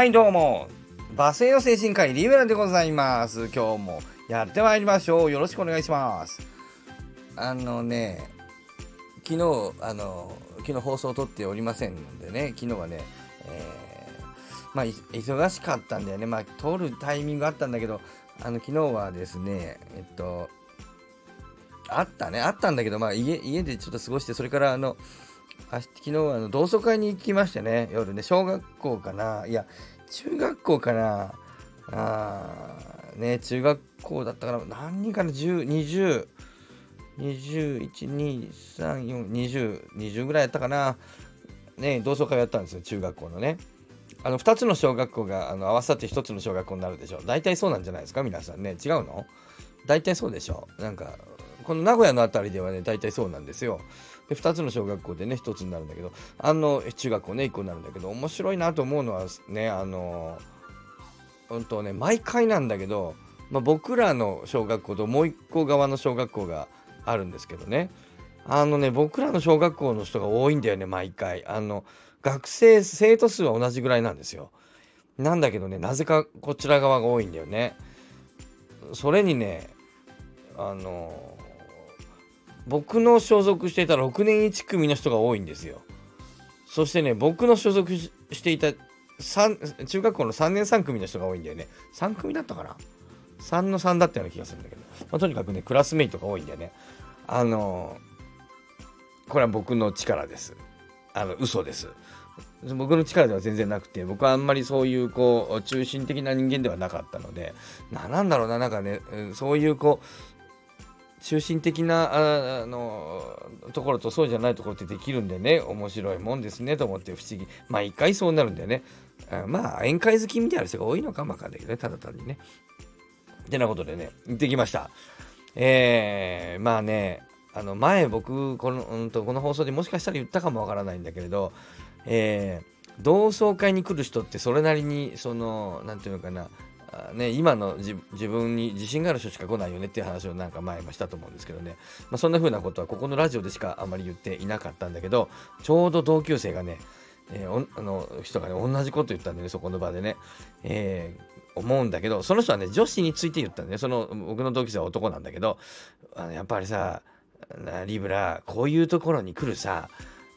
はいどうも。バスへの精神科医リベラでございます。今日もやってまいりましょう。よろしくお願いします。あのね昨日あの昨日放送を撮っておりませんのでね昨日はね、えー、まあ忙しかったんだよね。まあ撮るタイミングあったんだけどあの昨日はですねえっとあったね。あったんだけどまあ家家でちょっと過ごしてそれからあの昨日はあの同窓会に行きましてね夜ね小学校かな。いや中学校かなあね中学校だったから何人かな1020 2123422020ぐらいやったかな。ね同窓会やったんですよ中学校のね。あの2つの小学校があの合わさって1つの小学校になるでしょ。大体そうなんじゃないですか皆さんね。違うの？大体そうでしょ。なんかこの名古屋の辺りではね大体そうなんですよ。で2つの小学校でね1つになるんだけどあの中学校ね1個になるんだけど面白いなと思うのはねあのうんとね毎回なんだけど、まあ、僕らの小学校ともう1個側の小学校があるんですけどね。あのね僕らの小学校の人が多いんだよね毎回。あの学生生徒数は同じぐらいなんですよ。なんだけどねなぜかこちら側が多いんだよね。それにねあの僕の所属していた6年1組の人が多いんですよ。そしてね僕の所属していた中学校の3年3組の人が多いんだよね。3組だったかな？3の3だったような気がするんだけど、まあ、とにかくねクラスメイトが多いんだよね。あのー、これは僕の力です。あの嘘です。僕の力では全然なくて僕はあんまりそういうこう中心的な人間ではなかったのでなんだろうななんかねそういうこう中心的なあのところとそうじゃないところってできるんでね面白いもんですねと思って不思議。まあ一回そうなるんだよね。まあ宴会好きみたいな人が多いのかもわかんないけどねただ単にね。ってなことでね行ってきました。えー、まあねあの前僕この,、うんと、この放送でもしかしたら言ったかもわからないんだけれど、えー、同窓会に来る人ってそれなりにその何て言うのかなね、今の自分に自信がある人しか来ないよねっていう話をなんか前もしたと思うんですけどね、まあ、そんな風なことはここのラジオでしかあまり言っていなかったんだけどちょうど同級生がね、えー、あの人がね同じこと言ったんでねそこの場でね、えー、思うんだけどその人はね女子について言ったんで、ね、その僕の同級生は男なんだけどあのやっぱりさリブラこういうところに来るさ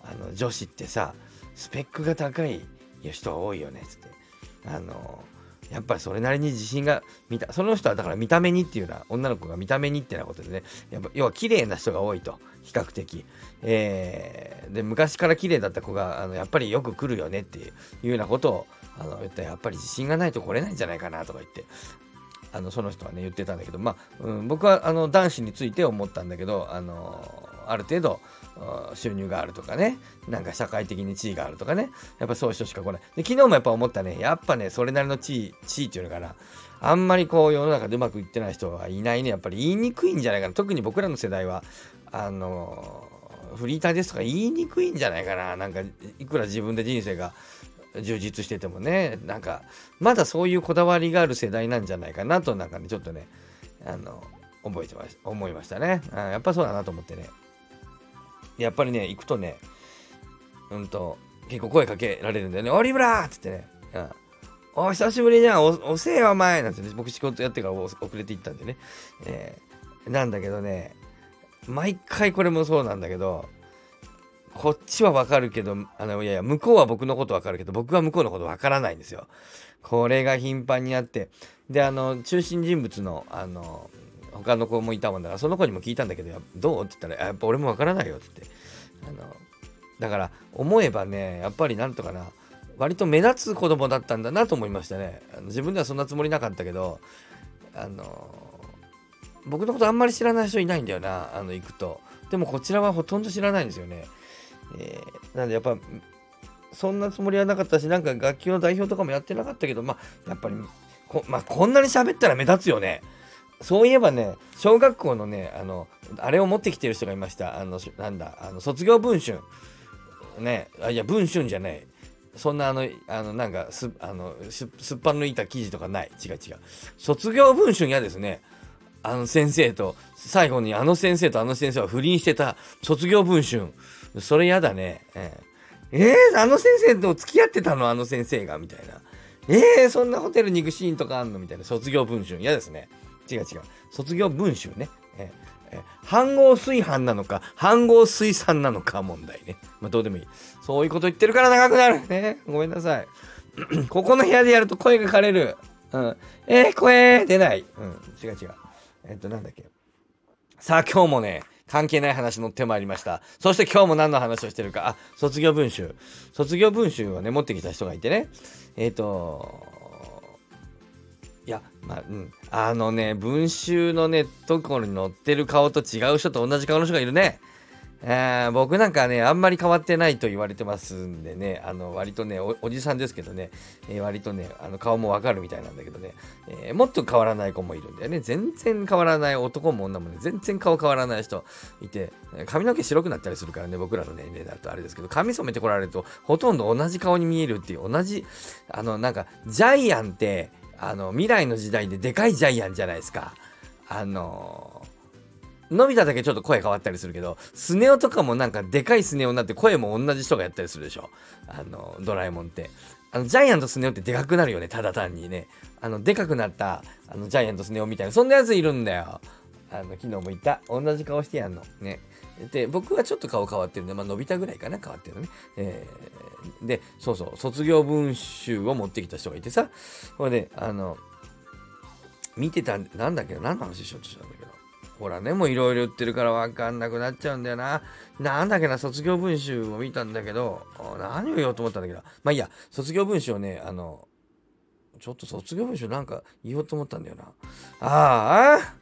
あの女子ってさスペックが高い人が多いよねっつって。あのやっぱりそれなりに自信が見たその人はだから見た目にっていうのは女の子が見た目にってなことでねやっぱ要は綺麗な人が多いと比較的、えー、で昔から綺麗だった子があのやっぱりよく来るよねっていうようなことをあの言ったらやっぱり自信がないと来れないんじゃないかなとか言ってあのその人はね言ってたんだけどまあ、うん、僕はあの男子について思ったんだけどあのある程度収入があるとかね。なんか社会的に地位があるとかね。やっぱそういう人しか来ない。で昨日もやっぱ思ったね。やっぱねそれなりの地位地位っていうのかな。あんまりこう世の中でうまくいってない人はいないね。やっぱり言いにくいんじゃないかな。特に僕らの世代はあのフリーターですとか言いにくいんじゃないかな。なんかいくら自分で人生が充実しててもね。なんかまだそういうこだわりがある世代なんじゃないかなとなんかねちょっとねあの覚えてまし思いましたね。あやっぱそうだなと思ってね。やっぱりね行くとねうんと結構声かけられるんだよね「オリブラー!」っつってね「うん、お久しぶりじゃんお遅えよお前」なんて、ね、僕仕事やってから遅れて行ったんでね、えー、なんだけどね毎回これもそうなんだけどこっちはわかるけど、あの、いやいや、向こうは僕のことわかるけど、僕は向こうのことわからないんですよ。これが頻繁にあって。で、あの、中心人物の、あの、他の子もいたもんだから、その子にも聞いたんだけど、どう？って言ったら、やっぱ俺もわからないよってって。あの、だから、思えばね、やっぱりなんとかな、割と目立つ子供だったんだなと思いましたね。自分ではそんなつもりなかったけど、あの、僕のことあんまり知らない人いないんだよな、あの、行くと。でもこちらはほとんど知らないんですよね。えー、なんでやっぱそんなつもりはなかったしなんか楽器の代表とかもやってなかったけどまあやっぱりこ,、まあ、こんなに喋ったら目立つよねそういえばね小学校のねあのあれを持ってきてる人がいましたあのなんだあの卒業文春ねあいや文春じゃないそんなあの、あの、なんかす、あの、すっぱ抜いた記事とかない。違う違う。卒業文春やですね。あの先生と、最後にあの先生とあの先生は不倫してた卒業文春。それやだね。えー、えー、あの先生と付き合ってたの？あの先生が？みたいな。えー、そんなホテルに行くシーンとかあんの？みたいな卒業文集嫌ですね違う違う卒業文集ね、ええー、飯合炊飯なのか飯合水産なのか問題ねまあどうでもいいそういうこと言ってるから長くなるねごめんなさい ここの部屋でやると声が枯れるうん。えー、声出ない。うん。違う違う。えっと、なんだっけ。さあ、今日もね、関係ない話乗ってまいりました。そして今日も何の話をしてるか。あ、卒業文集。卒業文集をね、持ってきた人がいてね。えっ、ー、と、いや、まあ、うん。あのね、文集のね、ところに載ってる顔と違う人と同じ顔の人がいるね。えー、僕なんかね、あんまり変わってないと言われてますんでね、あの割とねお、おじさんですけどね、えー、割とね、あの顔もわかるみたいなんだけどね、えー、もっと変わらない子もいるんだよね。全然変わらない男も女もね、全然顔変わらない人いて、髪の毛白くなったりするからね、僕らの年齢だとあれですけど、髪染めてこられると、ほとんど同じ顔に見えるっていう、同じ、あの、なんか、ジャイアンって、あの、未来の時代ででかいジャイアンじゃないですか。あののび太だけちょっと声変わったりするけど、スネ夫とかもなんかでかいスネ夫になって声も同じ人がやったりするでしょ。あの、ドラえもんって。あの、ジャイアントスネ夫ってでかくなるよね、ただ単にね。あの、でかくなった、あの、ジャイアントスネ夫みたいな、そんなやついるんだよ。あの、昨日も言った。同じ顔してやんの。ね。で、僕はちょっと顔変わってるんで、まあ、伸びたぐらいかな、変わってるのね。えー、で、そうそう、卒業文集を持ってきた人がいてさ、これで、あの、見てたんなんだっけ何の話しようとしたんだけど。ほらね、もういろいろ言ってるからわかんなくなっちゃうんだよな。なんだっけな、卒業文集を見たんだけど、何を言おうと思ったんだけど、まあいいや、卒業文集をね、あの、ちょっと卒業文集なんか言おうと思ったんだよな。ああ、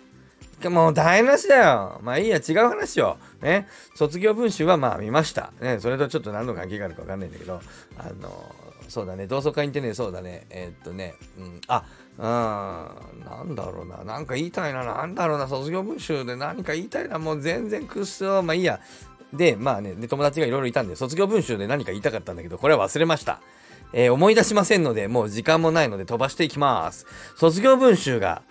もう台無しだよ。まあいいや、違う話を。ね。卒業文集はまあ見ました。ね。それとちょっと何の関係があるかわかんないんだけど、あの、そうだね、同窓会に行ってね、そうだね、えー、っとね、うん、あ、うん、なんだろうな、なんか言いたいな、なんだろうな、卒業文集で何か言いたいな、もう全然くっそ、まあいいや。で、まあね、で友達がいろいろいたんで、卒業文集で何か言いたかったんだけど、これは忘れました。えー、思い出しませんので、もう時間もないので飛ばしていきます。卒業文集が、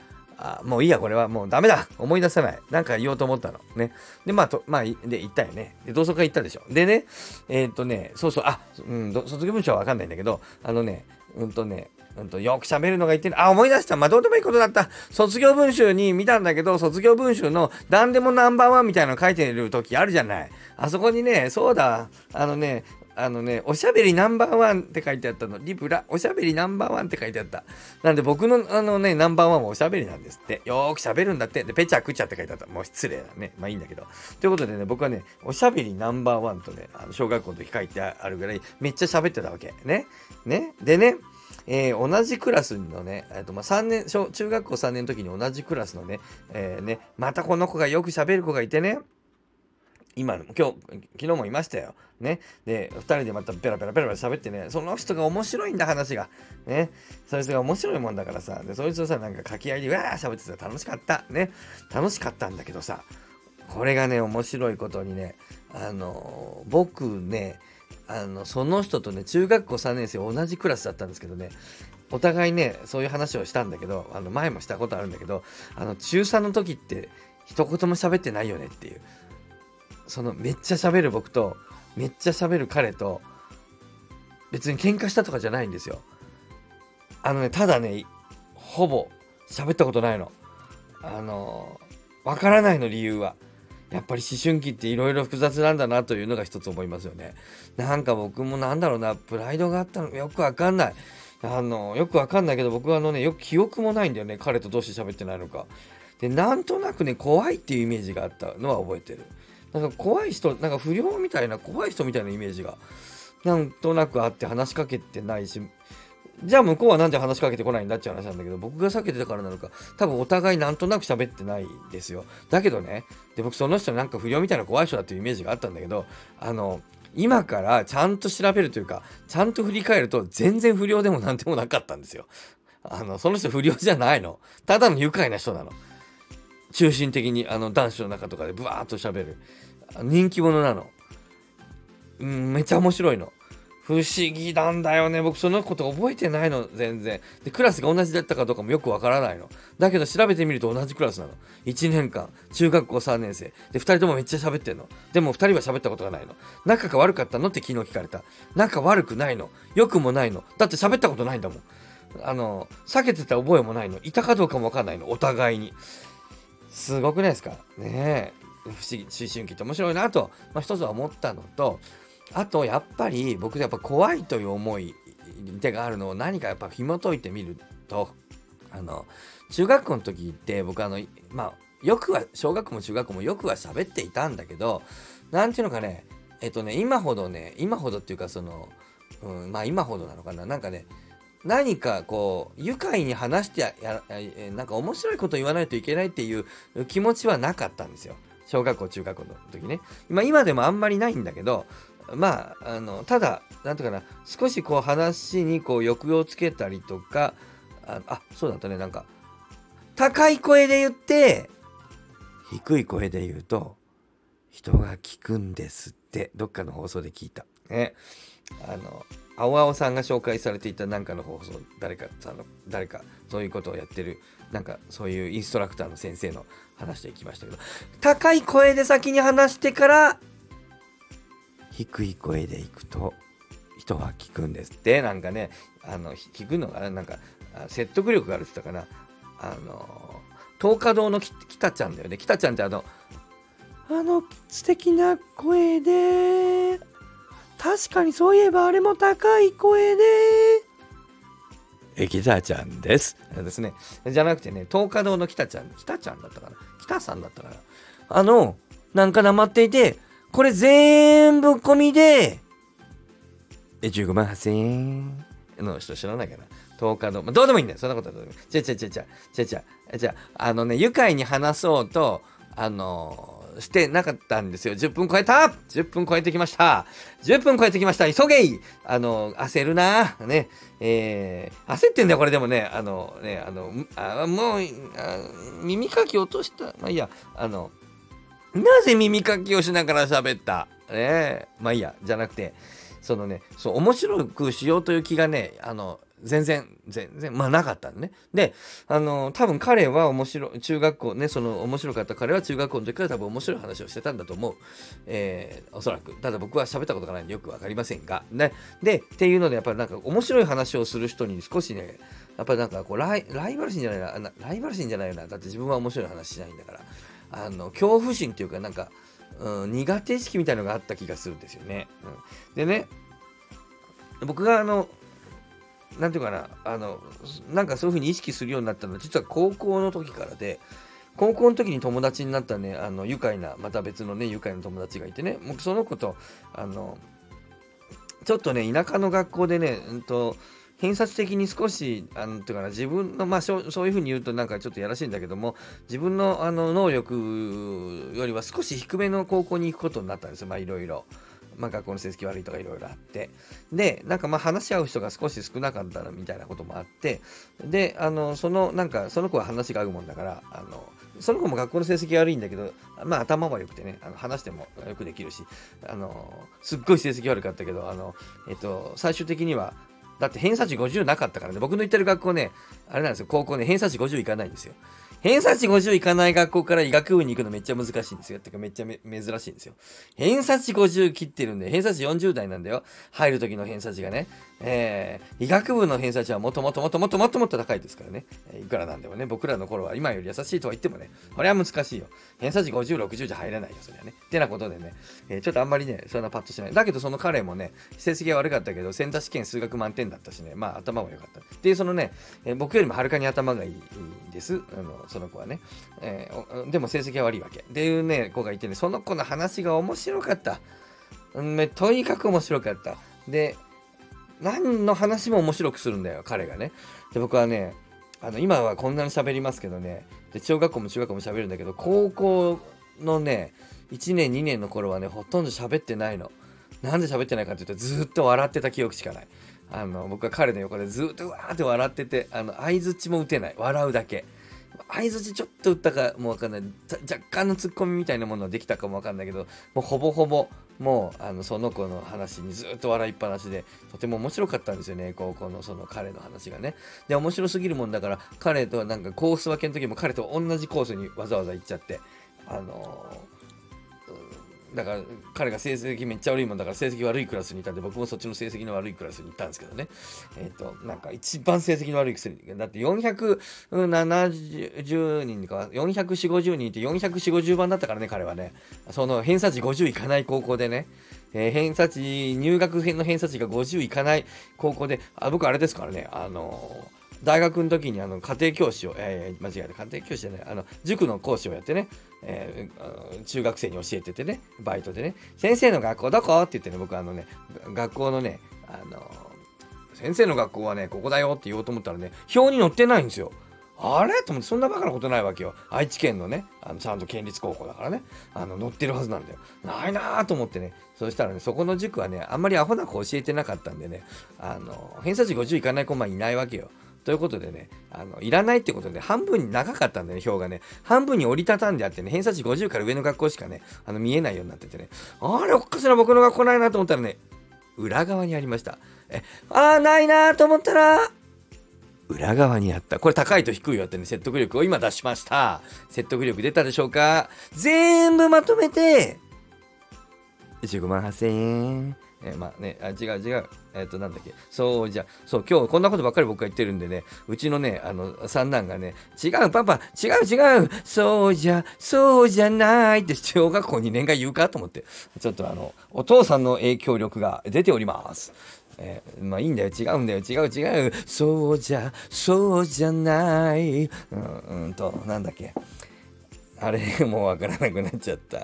あもういいや、これはもうダメだ思い出せない。なんか言おうと思ったの。ね。で、まあ、とまあ、で、言ったよね。で、同窓会行ったでしょ。でね、えー、っとね、そうそう、あ、うん、卒業文章はわかんないんだけど、あのね、うんとね、うんと、よく喋るのが言ってる。あ、思い出した。まあ、どうでもいいことだった。卒業文集に見たんだけど、卒業文集の何でもナンバーワンみたいなの書いてる時あるじゃない。あそこにね、そうだ、あのね、あのね、おしゃべりナンバーワンって書いてあったの。リブラ、おしゃべりナンバーワンって書いてあった。なんで僕のあのね、ナンバーワンはおしゃべりなんですって。よーく喋るんだって。で、ペチャクチャって書いてあった。もう失礼だね。まあいいんだけど。ということでね、僕はね、おしゃべりナンバーワンとね、あの小学校の時書いてあるぐらい、めっちゃ喋ってたわけ。ね？ね？でね、えー、同じクラスのね、えーとまあ、3年小、中学校3年の時に同じクラスのね、えー、ね、またこの子がよく喋る子がいてね、今の今日昨日もいましたよ。ね。で、2人でまたペラペラペラペラ喋ってね、その人が面白いんだ話が。ね。そいつが面白いもんだからさ、で、そいつとさ、なんか掛け合いでうわー喋ってた楽しかった。ね。楽しかったんだけどさ、これがね、面白いことにね、あの、僕ね、あの、その人とね、中学校3年生同じクラスだったんですけどね、お互いね、そういう話をしたんだけど、あの、前もしたことあるんだけど、あの、中3の時って一言も喋ってないよねっていう。そのめっちゃ喋る僕とめっちゃ喋る彼と別に喧嘩したとかじゃないんですよ。あのねただねほぼ喋ったことないの。あのわからないの理由は。やっぱり思春期っていろいろ複雑なんだなというのが一つ思いますよね。なんか僕もなんだろうなプライドがあったのよくわかんない。あのよくわかんないけど僕はあのねよく記憶もないんだよね彼とどうして喋ってないのか。でなんとなくね怖いっていうイメージがあったのは覚えてる。なんか怖い人、なんか不良みたいな、怖い人みたいなイメージが、なんとなくあって話しかけてないし、じゃあ向こうはなんで話しかけてこないんだって話なんだけど、僕が避けてたからなのか、多分お互いなんとなく喋ってないですよ。だけどね、で、僕その人なんか不良みたいな怖い人だっていうイメージがあったんだけど、あの、今からちゃんと調べるというか、ちゃんと振り返ると全然不良でもなんでもなかったんですよ。あの、その人不良じゃないの。ただの愉快な人なの。中心的にあの男子の中とかでブワーッと喋る。人気者なの、うん、めっちゃ面白いの。不思議なんだよね。僕そのこと覚えてないの全然。でクラスが同じだったかどうかもよくわからないの。だけど調べてみると同じクラスなの。1年間。中学校3年生。で2人ともめっちゃ喋ってんの。でも2人は喋ったことがないの。仲が悪かったのって昨日聞かれた。仲悪くないの。良くもないの。だって喋ったことないんだもん。あの避けてた覚えもないの。いたかどうかもわかんないの。お互いに。すごくないですか？ねえ。不思議思春期って面白いなと、まあ、一つは思ったのとあとやっぱり僕やっぱ怖いという思い手があるのを何かやっぱ紐解いてみるとあの中学校の時って僕あのまあよくは小学校も中学校もよくは喋っていたんだけど何ていうのかねえっとね今ほどね今ほどっていうかその、うん、まあ今ほどなのかな。なんかね何かこう愉快に話してややなんか面白いこと言わないといけないっていう気持ちはなかったんですよ小学校中学校の時ね、まあ、今でもあんまりないんだけどまああのただ何ていうかな少しこう話にこう抑揚つけたりとかああそうだったねなんか高い声で言って低い声で言うと人が聞くんですってどっかの放送で聞いた。ね。あの青青さんが紹介されていたなんかの放送誰かさんの誰かそういうことをやってるなんかそういうインストラクターの先生の話でいきましたけど高い声で先に話してから低い声でいくと人は聞くんですって。なんかねあの聞くのがなんか説得力があるって言ったかな。あの東華堂のきたちゃんだよね。きたちゃんってあのあの素敵な声で確かにそういえばあれも高い声で。え、北ちゃんです。ですね。じゃなくてね、東華堂の北ちゃん、北ちゃんだったかな北さんだったかなあの、なんか黙っていて、これ全部込みで、え、15万8000円の人知らないかな東華堂。まあ、どうでもいいんだよ。そんなことはどうでもいい。じゃじゃじゃじゃじゃじゃじゃあのね、愉快に話そうと、あのしてなかったんですよ。10分超えた !10 分超えてきました !10 分超えてきました急げいあの、焦るなね。えー、焦ってんだよ、これでもね。あの、ね、あの、あもう、耳かき落とした。まあいいや、あの、なぜ耳かきをしながら喋った？ねまあいいや、じゃなくて、そのね、そう、面白くしようという気がね、あの、全然、全然、まあなかったんでね。で、あの、多分彼は面白い、中学校ね、その面白かった彼は中学校の時から多分面白い話をしてたんだと思う。えー、おそらく。ただ僕は喋ったことがないんでよくわかりませんが。ね。で、っていうので、やっぱりなんか面白い話をする人に少しね、やっぱりなんかこうライ、ライバル心じゃないな、ライバル心じゃないな。だって自分は面白い話しないんだから。あの、恐怖心っていうか、なんか、うん、苦手意識みたいのがあった気がするんですよね。うん、でね、僕があの、なんていうかな、あの、なんかそういうふうに意識するようになったのは、実は高校の時からで、高校の時に友達になったね、あの、愉快な、また別のね、愉快な友達がいてね、僕その子と、あの、ちょっとね、田舎の学校でね、うんと、偏差値的に少し、あの、ていうかな、自分の、まあそういうふうに言うとなんかちょっとやらしいんだけども、自分のあの能力よりは少し低めの高校に行くことになったんですよ、まあいろいろ。まあ、学校の成績悪いとかいろいろあって。で、なんかまあ話し合う人が少し少なかったらみたいなこともあって、で、あの、その、なんか、その子は話が合うもんだから、あの、その子も学校の成績悪いんだけど、まあ頭は良くてね、あの話してもよくできるし、あの、すっごい成績悪かったけど、あの、えっと、最終的には、だって偏差値50なかったからね、僕の行ってる学校ね、あれなんですよ、高校ね、偏差値50いかないんですよ。偏差値50いかない学校から医学部に行くのめっちゃ難しいんですよ。ってかめっちゃ珍しいんですよ。偏差値50切ってるんで、偏差値40代なんだよ。入る時の偏差値がね。えー、医学部の偏差値はもっともっともっともっともっともっと高いですからね。いくらなんでもね、僕らの頃は今より優しいとは言ってもね、これは難しいよ。偏差値50、60じゃ入れないよ、それはね。ってなことでね、えー、ちょっとあんまりね、そんなパッとしない。だけどその彼もね、成績が悪かったけど、センター試験数学満点だったしね、まあ頭も良かった。っていうそのね、えー、僕よりもはるかに頭がいいです。あのその子はね。え、でも成績は悪いわけ。っていうね、子がいてね、その子の話が面白かった。うん、とにかく面白かった。で、何の話も面白くするんだよ、彼がね。で、僕はね、あの今はこんなに喋りますけどね、で小学校も中学校も喋るんだけど、高校のね、1年、2年の頃はね、ほとんど喋ってないの。なんで喋ってないかっていうと、ずっと笑ってた記憶しかない。あの僕は彼の横でずっとうわーって笑ってて、あの相づちも打てない。笑うだけ。相づちちょっと打ったかもわかんない。若干のツッコミみたいなものはできたかもわかんないけど、もうほぼほぼ、もうあのその子の話にずっと笑いっぱなしで、とても面白かったんですよね、高校のその彼の話がね。で、面白すぎるもんだから、彼となんかコース分けの時も彼と同じコースにわざわざ行っちゃって、あのーだから彼が成績めっちゃ悪いもんだから成績悪いクラスにいたんで僕もそっちの成績の悪いクラスに行ったんですけどね。えっ、ー、となんか一番成績の悪い薬だって470人か44050人いて44050番だったからね彼はね。その偏差値50いかない高校でね。えー、偏差値、入学編の偏差値が50いかない高校で、あ僕あれですからね、あのー大学の時にあの家庭教師を、えー、間違えた家庭教師じゃないあの塾の講師をやってね、えー、中学生に教えててねバイトでね先生の学校どこ？って言ってね僕あのね学校のねあの先生の学校はねここだよって言おうと思ったらね表に載ってないんですよ。あれ？と思ってそんなバカなことないわけよ。愛知県のね、あのちゃんと県立高校だからね、あの載ってるはずなんだよ。ないなと思ってね、そしたらね、そこの塾はね、あんまりアホな子教えてなかったんでね、あの偏差値50いかない子もいないわけよ。ということでね、あのいらないってことで、半分に長かったんだよね、表がね。半分に折りたたんであってね、偏差値50から上の学校しかね、あの見えないようになっててね、あれ、おかしな僕の学校ないなと思ったらね、裏側にありました。え、ああ、ないなと思ったら、裏側にあった。これ高いと低いよってね、説得力を今出しました。説得力出たでしょうか？全部まとめて、15万8000円。えー、まあね、あ違う違う。えっ、ー、と、なんだっけ。そう、じゃそう、今日こんなことばっかり僕が言ってるんでね、うちのね、あの、三男がね、違う、パパ、違う、違う、そうじゃ、そうじゃないって小学校2年が言うかと思って、ちょっとあの、お父さんの影響力が出ております。えー、まあいいんだよ、違うんだよ、違う、違う、そうじゃ、そうじゃない、うん、うんと、なんだっけ。あれ、もうわからなくなっちゃった。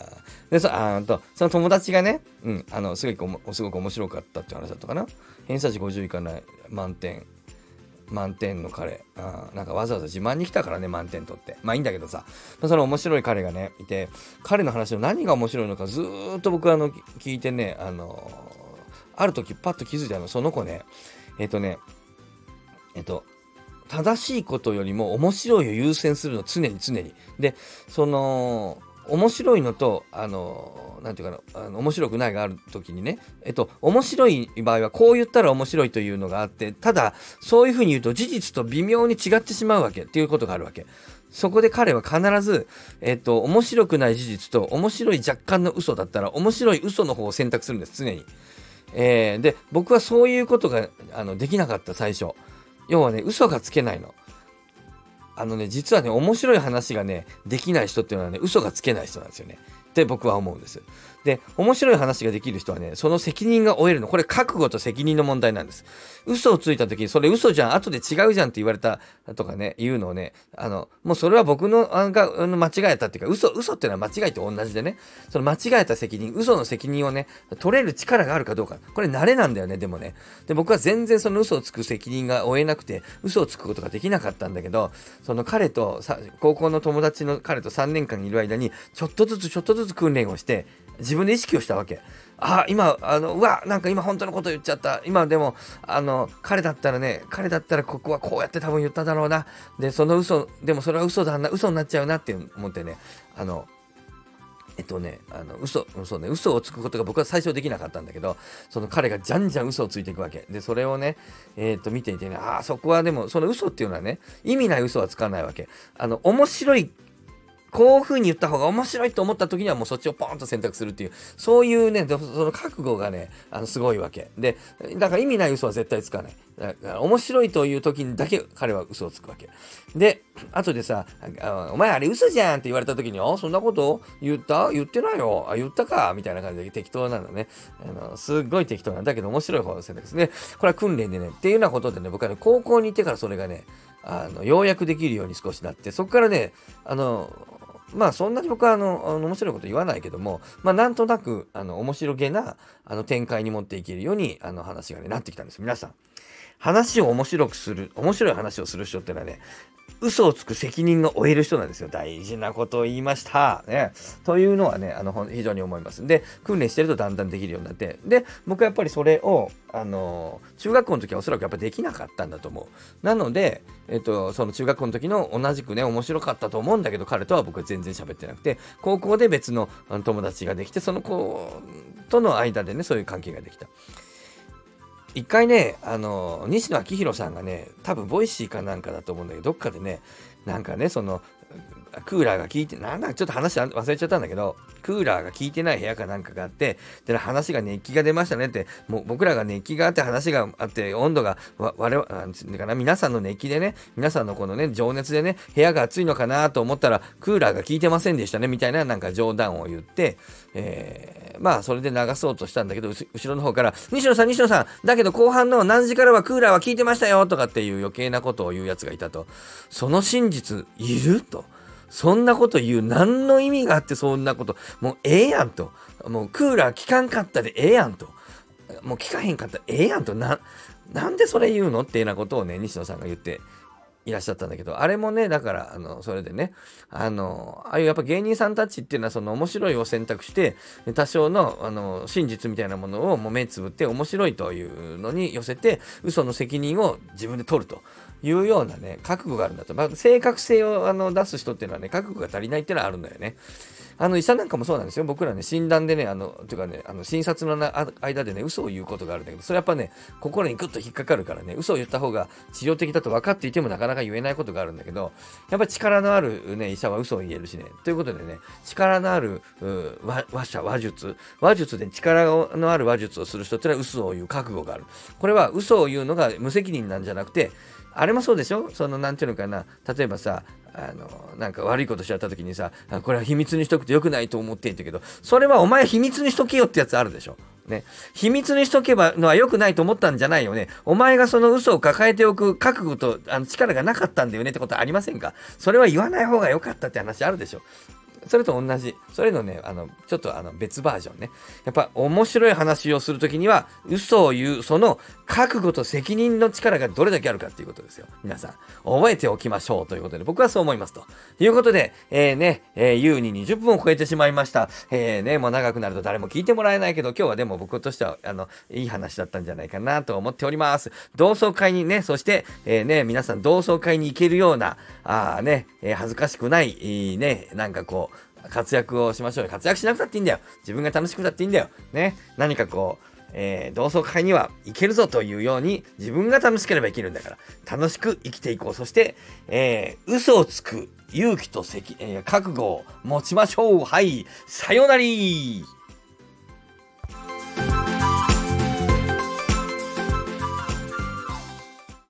で、そあとその友達がね、うん、あのすごくすごく面白かったって話だったかな。偏差値50いかない満点。満点の彼あなんかわざわざ自慢に来たからね満点取ってまあいいんだけどさ、その面白い彼がねいて彼の話の何が面白いのかずっと僕あの聞いてねあのある時パッと気づいたのその子ねえっ、ー、とねえっ、ー、と正しいことよりも面白いを優先するの常に常に。で、その、面白いのと、あの、なんていうかな、あの面白くないがある時にね、えっと、面白い場合はこう言ったら面白いというのがあって、ただ、そういうふうに言うと事実と微妙に違ってしまうわけっていうことがあるわけ。そこで彼は必ず、えっと、面白くない事実と面白い若干の嘘だったら、面白い嘘の方を選択するんです、常に。えー、で、僕はそういうことがあのできなかった、最初。要はね、嘘がつけないの。あのね、実はね、面白い話がね、できない人っていうのはね、嘘がつけない人なんですよね。って僕は思うんです。で、面白い話ができる人はね、その責任が負えるの。これ覚悟と責任の問題なんです。嘘をついた時に、それ嘘じゃん、後で違うじゃんって言われたとかね、言うのをね、あの、もうそれは僕のが間違えたっていうか、嘘、嘘っていうのは間違いと同じでね、その間違えた責任、嘘の責任をね、取れる力があるかどうか。これ慣れなんだよね、でもね。で、僕は全然その嘘をつく責任が負えなくて、嘘をつくことができなかったんだけど、その彼とさ、高校の友達の彼と3年間いる間に、ちょっとずつちょっとずつ訓練をして、自分で意識をしたわけ。あ、今、あの、うわ、なんか今本当のこと言っちゃった。今でも、あの、彼だったらね、彼だったらここはこうやって多分言っただろうな。で、その嘘、でもそれは嘘だな、嘘になっちゃうなって思ってね、あの、えっとね、あの嘘、嘘ね、嘘をつくことが僕は最初できなかったんだけど、その彼がじゃんじゃん嘘をついていくわけ。で、それをね、えー、っと見ていてね、ああ、そこはでも、その嘘っていうのはね、意味ない嘘はつかないわけ。あの、面白いこういう風に言った方が面白いと思った時にはもうそっちをポンと選択するっていう、そういうね、その覚悟がね、あのすごいわけ。で、だから意味ない嘘は絶対つかない。面白いという時にだけ彼は嘘をつくわけ。で、後でさ、お前あれ嘘じゃんって言われた時に、あ、そんなこと？言った？言ってないよ。あ、言ったか？みたいな感じで適当なのね。あの、すっごい適当なんだけど面白い方の選択ですね。これは訓練でね、っていうようなことでね、僕はね、高校に行ってからそれがね、あの、ようやくできるように少しなって、そこからね、あの、まあそんなに僕はあの、あの面白いこと言わないけども、まあなんとなく、あの、面白げな、あの、展開に持っていけるように、あの、話がね、なってきたんです。皆さん。話を面白くする、面白い話をする人っていうのはね、嘘をつく責任が負える人なんですよ。大事なことを言いました。ね。というのはね、あの、非常に思います。で、訓練してるとだんだんできるようになって、で、僕はやっぱりそれを、あの、中学校の時はおそらくやっぱできなかったんだと思う。なので、えっと、その中学校の時の同じくね、面白かったと思うんだけど、彼とは僕は全然喋ってなくて、高校で別の友達ができて、その子との間でね、そういう関係ができた。一回ね、あの、西野亮廣さんがね、多分 Voicy かなんかだと思うんだけど、どっかでね、なんかね、その、クーラーが効いて、なんだちょっと話忘れちゃったんだけど、クーラーが効いてない部屋かなんかがあって、で、話が熱気が出ましたねって、もう僕らが熱気があって話があって、温度が、わ、我々、なんつうかな、皆さんの熱気でね、皆さんのこのね、情熱でね、部屋が暑いのかなと思ったら、クーラーが効いてませんでしたね、みたいななんか冗談を言って、えー、まあ、それで流そうとしたんだけど、後ろの方から、西野さん、西野さん、だけど後半の何時からはクーラーは効いてましたよとかっていう余計なことを言うやつがいたと。その真実いると。そんなこと言う何の意味があってそんなこと。もうええやんと。もうクーラー効かんかったでええやんと。もう効かへんかったらええやんと。ななんでそれ言うのっていうようなことをね西野さんが言っていらっしゃったんだけど、あれもね、だから、あの、それでね、あの、ああいうやっぱ芸人さんたちっていうのは、その面白いを選択して、多少の、あの、真実みたいなものをもう目つぶって面白いというのに寄せて、嘘の責任を自分で取ると。いうようなね、覚悟があるんだと。まあ、正確性をあの出す人っていうのはね、覚悟が足りないっていうのはあるんだよね。あの医者なんかもそうなんですよ。僕らね、診断でね、あの、というかね、あの診察の間でね、嘘を言うことがあるんだけど、それやっぱね、心にグッと引っかかるからね、嘘を言った方が治療的だと分かっていてもなかなか言えないことがあるんだけど、やっぱり力のあるね、医者は嘘を言えるしね。ということでね、力のある話者、話術、話術で力のある話術をする人ってのは嘘を言う覚悟がある。これは嘘を言うのが無責任なんじゃなくて、あれもそうでしょ？その、なんていうのかな、例えばさ、あの、なんか悪いことしちゃった時にさ、これは秘密にしとくと良くないと思ってんだけど、それはお前秘密にしとけよってやつあるでしょ。ね。秘密にしとけばのは良くないと思ったんじゃないよね。お前がその嘘を抱えておく覚悟とあの力がなかったんだよねってことはありませんか？それは言わない方が良かったって話あるでしょ。それと同じ。それのね、あの、ちょっとあの別バージョンね。やっぱ面白い話をするときには、嘘を言う、その覚悟と責任の力がどれだけあるかっていうことですよ。皆さん、覚えておきましょうということで、僕はそう思いますと。いうことで、えー、ね、えー、優に20分を超えてしまいました。えー、ね、もう長くなると誰も聞いてもらえないけど、今日はでも僕としては、あの、いい話だったんじゃないかなと思っております。同窓会にね、そして、えー、ね、皆さん同窓会に行けるような、あね、えー、恥ずかしくない、ね、なんかこう、活躍をしましょうよ。活躍しなくたっていいんだよ。自分が楽しくたっていいんだよ。ね。何かこう、えー、同窓会には行けるぞというように自分が楽しければ生きるんだから楽しく生きていこうそして、えー、嘘をつく勇気と責、えー、覚悟を持ちましょうはいさよなら